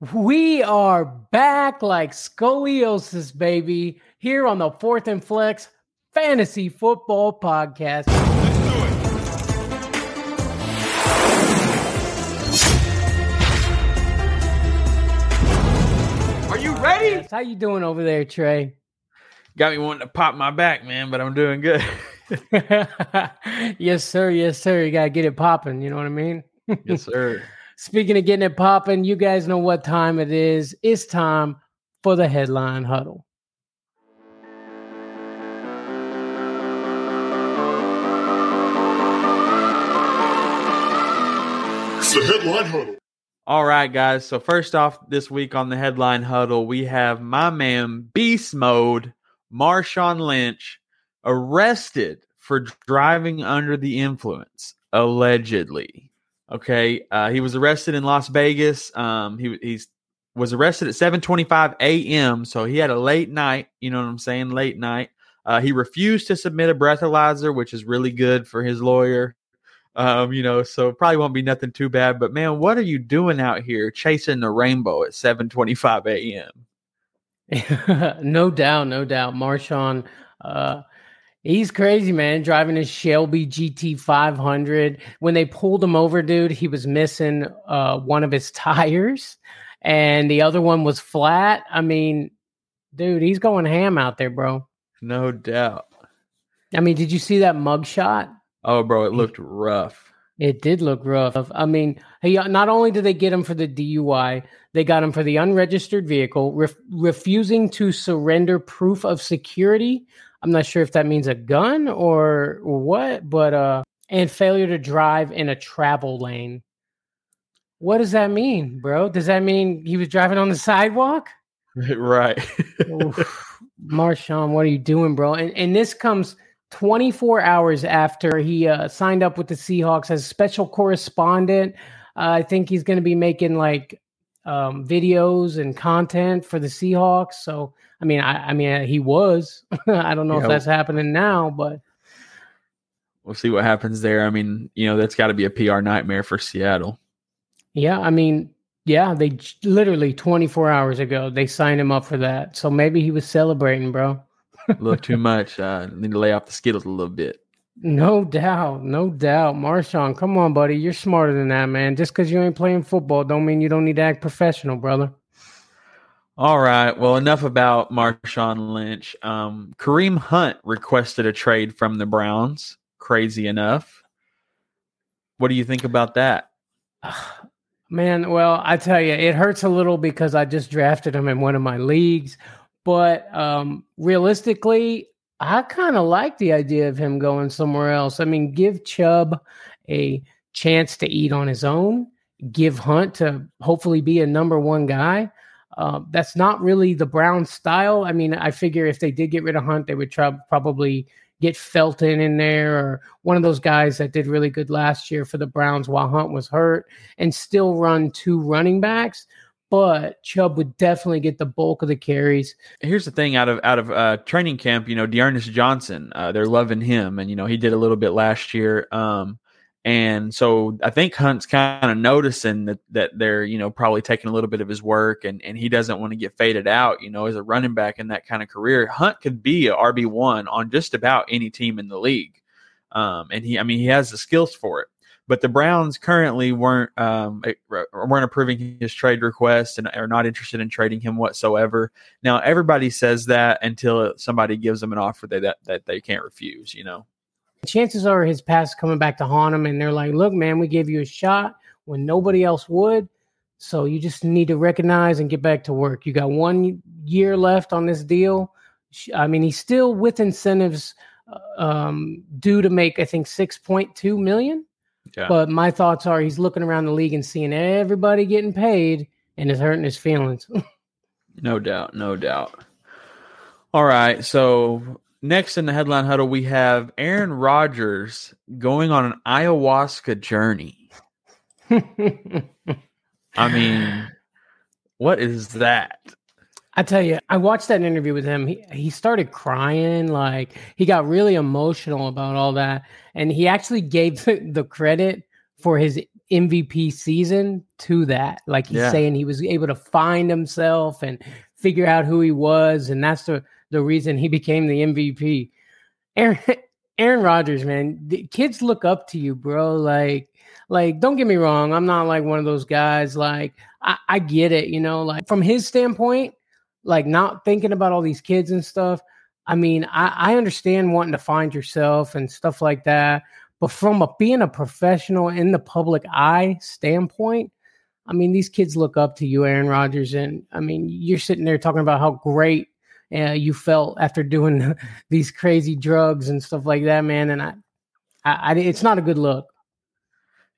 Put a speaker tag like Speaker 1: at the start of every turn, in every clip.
Speaker 1: We are back like scoliosis, baby, here on the Fourth and Flex Fantasy Football Podcast.
Speaker 2: Are you ready?
Speaker 1: How you doing over there, Trea?
Speaker 2: Got me wanting to pop my back, man, but I'm doing good.
Speaker 1: yes, sir. Yes, sir. You gotta get it popping. You know what I mean?
Speaker 2: yes, sir.
Speaker 1: Speaking of getting it popping, you guys know what time it is. It's time for the headline huddle.
Speaker 3: It's the headline huddle.
Speaker 2: All right, guys. So first off, this week on the headline huddle, we have my man Beast Mode, Marshawn Lynch, arrested for driving under the influence, allegedly. Okay, uh, he was arrested in Las Vegas. Um, he he's was arrested at 7:25 a.m. So he had a late night. You know what I'm saying? Late night. Uh, he refused to submit a breathalyzer, which is really good for his lawyer. Um, you know, so probably won't be nothing too bad. But man, what are you doing out here chasing the rainbow at 7:25
Speaker 1: a.m.? no doubt, no doubt. Marshawn, uh, he's crazy, man. Driving his Shelby GT 500. When they pulled him over, dude, he was missing uh, one of his tires, and the other one was flat. I mean, dude, he's going ham out there, bro.
Speaker 2: No doubt.
Speaker 1: I mean, did you see that mugshot?
Speaker 2: Oh, bro, it looked rough.
Speaker 1: It did look rough. I mean, he not only did they get him for the DUI, they got him for the unregistered vehicle, ref, refusing to surrender proof of security. I'm not sure if that means a gun or what, but uh, and failure to drive in a travel lane. What does that mean, bro? Does that mean he was driving on the sidewalk?
Speaker 2: right.
Speaker 1: Marshawn, what are you doing, bro? And and this comes 24 hours after he uh, signed up with the Seahawks as special correspondent. Uh, I think he's going to be making like um, videos and content for the Seahawks. So, I mean, I, I mean, he was. I don't know yeah, if that's happening now, but
Speaker 2: we'll see what happens there. I mean, you know, that's got to be a PR nightmare for Seattle.
Speaker 1: Yeah, I mean, yeah, they literally 24 hours ago they signed him up for that. So maybe he was celebrating, bro
Speaker 2: a little too much. Uh, need to lay off the skittles a little bit.
Speaker 1: No doubt, no doubt. Marshawn, come on, buddy. You're smarter than that, man. Just because you ain't playing football don't mean you don't need to act professional, brother.
Speaker 2: All right. Well, enough about Marshawn Lynch. Um, Kareem Hunt requested a trade from the Browns. Crazy enough. What do you think about that?
Speaker 1: Man, well, I tell you, it hurts a little because I just drafted him in one of my leagues. But um, realistically, I kind of like the idea of him going somewhere else. I mean, give Chubb a chance to eat on his own, give Hunt to hopefully be a number one guy. Uh, that's not really the Brown style. I mean, I figure if they did get rid of Hunt, they would try probably get Felton in there or one of those guys that did really good last year for the Browns while Hunt was hurt and still run two running backs but Chubb would definitely get the bulk of the carries.
Speaker 2: Here's the thing: out of out of uh, training camp, you know, D'Ernest Johnson, uh, they're loving him, and you know he did a little bit last year. Um, and so I think Hunt's kind of noticing that that they're you know probably taking a little bit of his work, and and he doesn't want to get faded out. You know, as a running back in that kind of career, Hunt could be a RB one on just about any team in the league. Um, and he, I mean, he has the skills for it. But the Browns currently weren't um, weren't approving his trade request and are not interested in trading him whatsoever. Now everybody says that until somebody gives them an offer that that, that they can't refuse. You know,
Speaker 1: chances are his past coming back to haunt him, and they're like, "Look, man, we gave you a shot when nobody else would." So you just need to recognize and get back to work. You got one year left on this deal. I mean, he's still with incentives uh, um, due to make, I think, six point two million. Yeah. But my thoughts are he's looking around the league and seeing everybody getting paid and it's hurting his feelings.
Speaker 2: no doubt, no doubt. All right, so next in the headline huddle we have Aaron Rodgers going on an ayahuasca journey. I mean, what is that?
Speaker 1: I tell you, I watched that interview with him. He he started crying, like he got really emotional about all that, and he actually gave the, the credit for his MVP season to that. Like he's
Speaker 2: Yeah.
Speaker 1: saying he was able to find himself and figure out who he was, and that's the the reason he became the MVP. Aaron Aaron Rodgers, man, the kids look up to you, bro. Like, like don't get me wrong, I'm not like one of those guys. Like, I, I get it, you know, like from his standpoint, like not thinking about all these kids and stuff. I mean, I, I understand wanting to find yourself and stuff like that. But from a, being a professional in the public eye standpoint, I mean, these kids look up to you, Aaron Rodgers. And I mean, you're sitting there talking about how great uh, you felt after doing these crazy drugs and stuff like that, man. And I, I, I it's not a good look.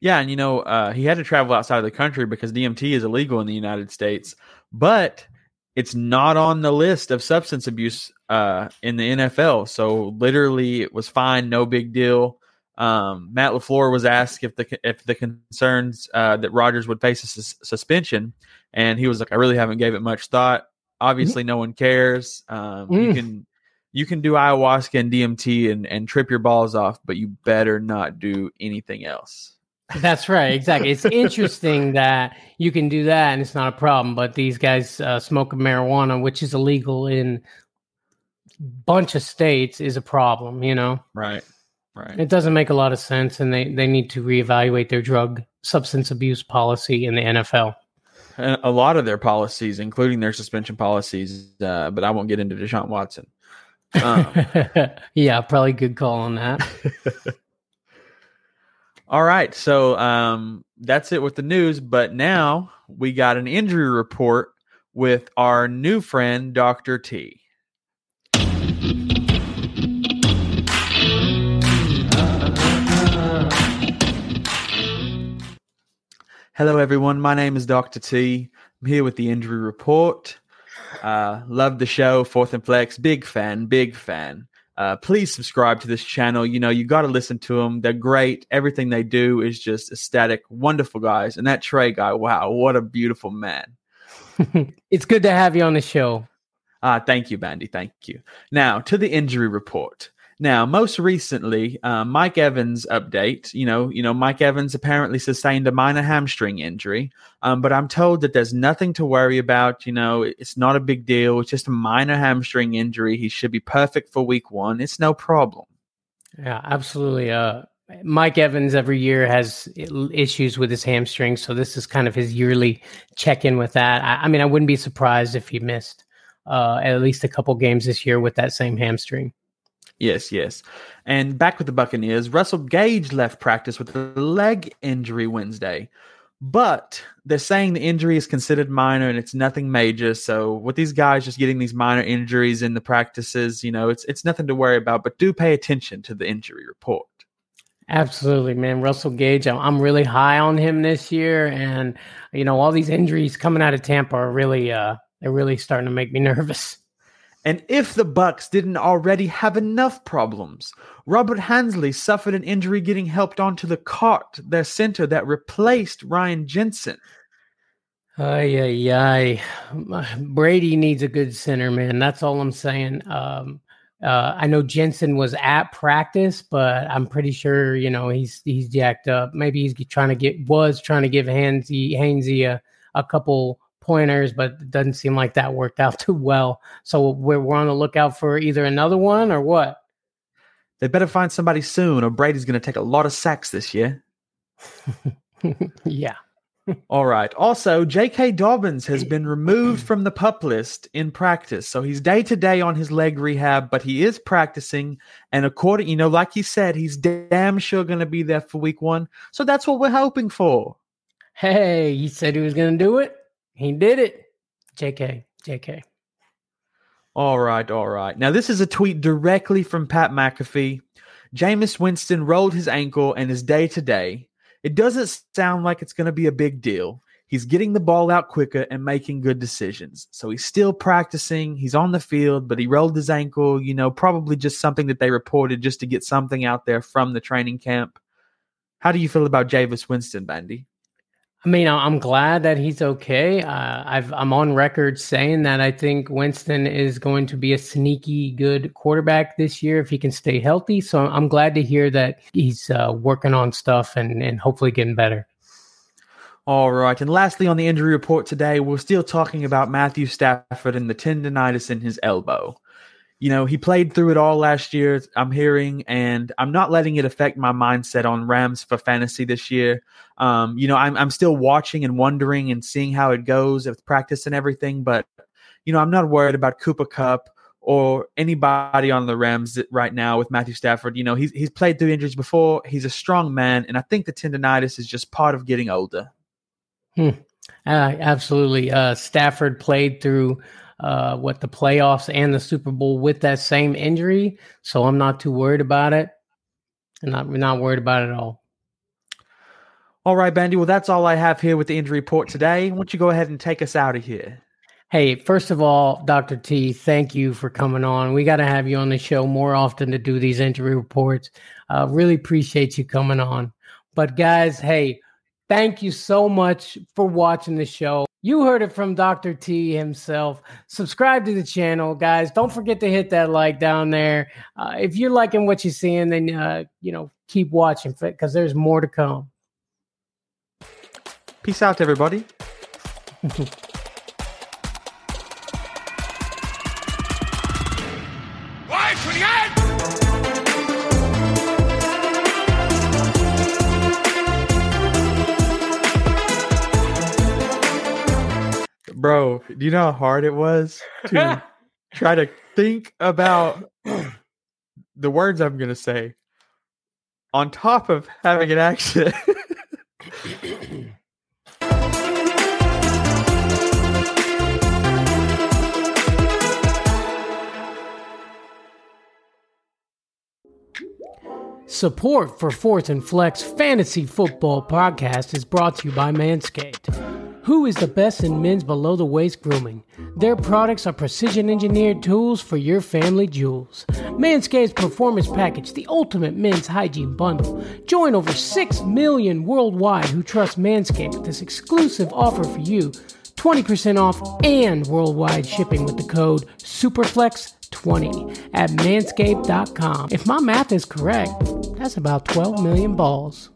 Speaker 2: Yeah, and you know, uh, he had to travel outside of the country because DMT is illegal in the United States, but it's not on the list of substance abuse uh, in the NFL. So literally, it was fine, no big deal. Um, Matt LaFleur was asked if the if the concerns uh, that Rodgers would face a sus- suspension, and he was like, "I really haven't gave it much thought. Obviously, no one cares. Um, You
Speaker 1: Mm.
Speaker 2: can you can do ayahuasca and DMT and and trip your balls off, but you better not do anything else."
Speaker 1: That's right. Exactly. It's interesting that you can do that and it's not a problem. But these guys uh, smoking marijuana, which is illegal in bunch of states, is a problem. You know,
Speaker 2: Right. Right.
Speaker 1: it doesn't make a lot of sense, and they they need to reevaluate their drug substance abuse policy in the NFL.
Speaker 2: And a lot of their policies, including their suspension policies, uh, but I won't get into Deshaun Watson. Um,
Speaker 1: yeah, probably good call on that.
Speaker 2: all right, so um, that's it with the news. But now we got an injury report with our new friend, Doctor T. Hello, everyone. My name is Dr. T. I'm here with the injury report. Uh, love the show, Fourth and Flex. Big fan, big fan. Uh, please subscribe to this channel. You know, you got to listen to them. They're great. Everything they do is just ecstatic, wonderful guys. And that Trea guy, wow, what a beautiful man.
Speaker 1: it's good to have you on the show.
Speaker 2: Ah, thank you, Bandy. Thank you. Now to the injury report. Now, most recently, uh, Mike Evans update. You know, you know, Mike Evans apparently sustained a minor hamstring injury, um, but I'm told that there's nothing to worry about. You know, it's not a big deal. It's just a minor hamstring injury. He should be perfect for Week One. It's no problem.
Speaker 1: Yeah, absolutely. Uh, Mike Evans every year has issues with his hamstring, so this is kind of his yearly check-in with that. I, I mean, I wouldn't be surprised if he missed uh, at least a couple games this year with that same hamstring.
Speaker 2: Yes, yes. And back with the Buccaneers, Russell Gage left practice with a leg injury Wednesday. But they're saying the injury is considered minor and it's nothing major. So with these guys just getting these minor injuries in the practices, you know, it's it's nothing to worry about. But do pay attention to the injury report.
Speaker 1: Absolutely, man. Russell Gage, I'm, really high on him this year, and you know all these injuries coming out of Tampa are really, uh, they're really starting to make me nervous.
Speaker 2: And if the Bucs didn't already have enough problems, Robert Hainsey suffered an injury getting helped onto the cart, their center that replaced Ryan Jensen.
Speaker 1: Ay, ay, ay. Brady needs a good center, man. That's all I'm saying. Um, uh, I know Jensen was at practice, but I'm pretty sure you know he's he's jacked up. Maybe he's trying to get was trying to give Hainsey Hainsey a, a couple pointers, but it doesn't seem like that worked out too well. So we're, we're on the lookout for either another one or what.
Speaker 2: They better find somebody soon, or Brady's going to take a lot of sacks this year.
Speaker 1: yeah.
Speaker 2: All right. Also, J.K. Dobbins has been removed from the pup list in practice. So he's day to day on his leg rehab, but he is practicing. And according, you know, like he said, he's damn sure going to be there for week one. So that's what we're hoping for.
Speaker 1: Hey, he said he was going to do it. He did it. JK, JK.
Speaker 2: All right. All right. Now, this is a tweet directly from Pat McAfee. Jameis Winston rolled his ankle and is day to day. It doesn't sound like it's going to be a big deal. He's getting the ball out quicker and making good decisions. So he's still practicing. He's on the field, but he rolled his ankle, you know, probably just something that they reported just to get something out there from the training camp. How do you feel about Jameis Winston, Bandy?
Speaker 1: I mean, I'm glad that he's okay. Uh, I've I'm on record saying that I think Winston is going to be a sneaky good quarterback this year if he can stay healthy. So I'm glad to hear that he's uh, working on stuff and and hopefully getting better.
Speaker 2: All right. And lastly, on the injury report today, we're still talking about Matthew Stafford and the tendonitis in his elbow. You know, he played through it all last year, I'm hearing, and I'm not letting it affect my mindset on Rams for fantasy this year. Um, you know, I'm, I'm still watching and wondering and seeing how it goes with practice and everything, but, you know, I'm not worried about Cooper Kupp or anybody on the Rams right now with Matthew Stafford. You know, he's, he's played through injuries before. He's a strong man, and I think the tendonitis is just part of getting older.
Speaker 1: Hmm. Uh, absolutely. Uh, Stafford played through uh, what the playoffs and the Super Bowl with that same injury, so I'm not too worried about it. I'm not not worried about it at all.
Speaker 2: All right, Bandy. Well, that's all I have here with the injury report today. Why don't you go ahead and take us out of here?
Speaker 1: Hey, first of all, Dr. T, thank you for coming on. We got to have you on the show more often to do these injury reports. Uh, really appreciate you coming on. But, guys, hey, thank you so much for watching the show. You heard it from Dr. T himself. Subscribe to the channel, guys. Don't forget to hit that like down there. Uh, if you're liking what you're seeing, then, uh, you know, keep watching because there's more to come.
Speaker 2: Peace out, everybody. Bro, do you know how hard it was to try to think about the words I'm going to say on top of having an accent?
Speaker 1: Support for Fourth and Flex Fantasy Football Podcast is brought to you by Manscaped. Who is the best in men's below the waist grooming? Their products are precision engineered tools for your family jewels. Manscaped's Performance Package, the ultimate men's hygiene bundle. Join over 6 million worldwide who trust Manscaped with this exclusive offer for you 20% off and worldwide shipping with the code SUPERFLEX20 at manscaped.com. If my math is correct, that's about 12 million balls.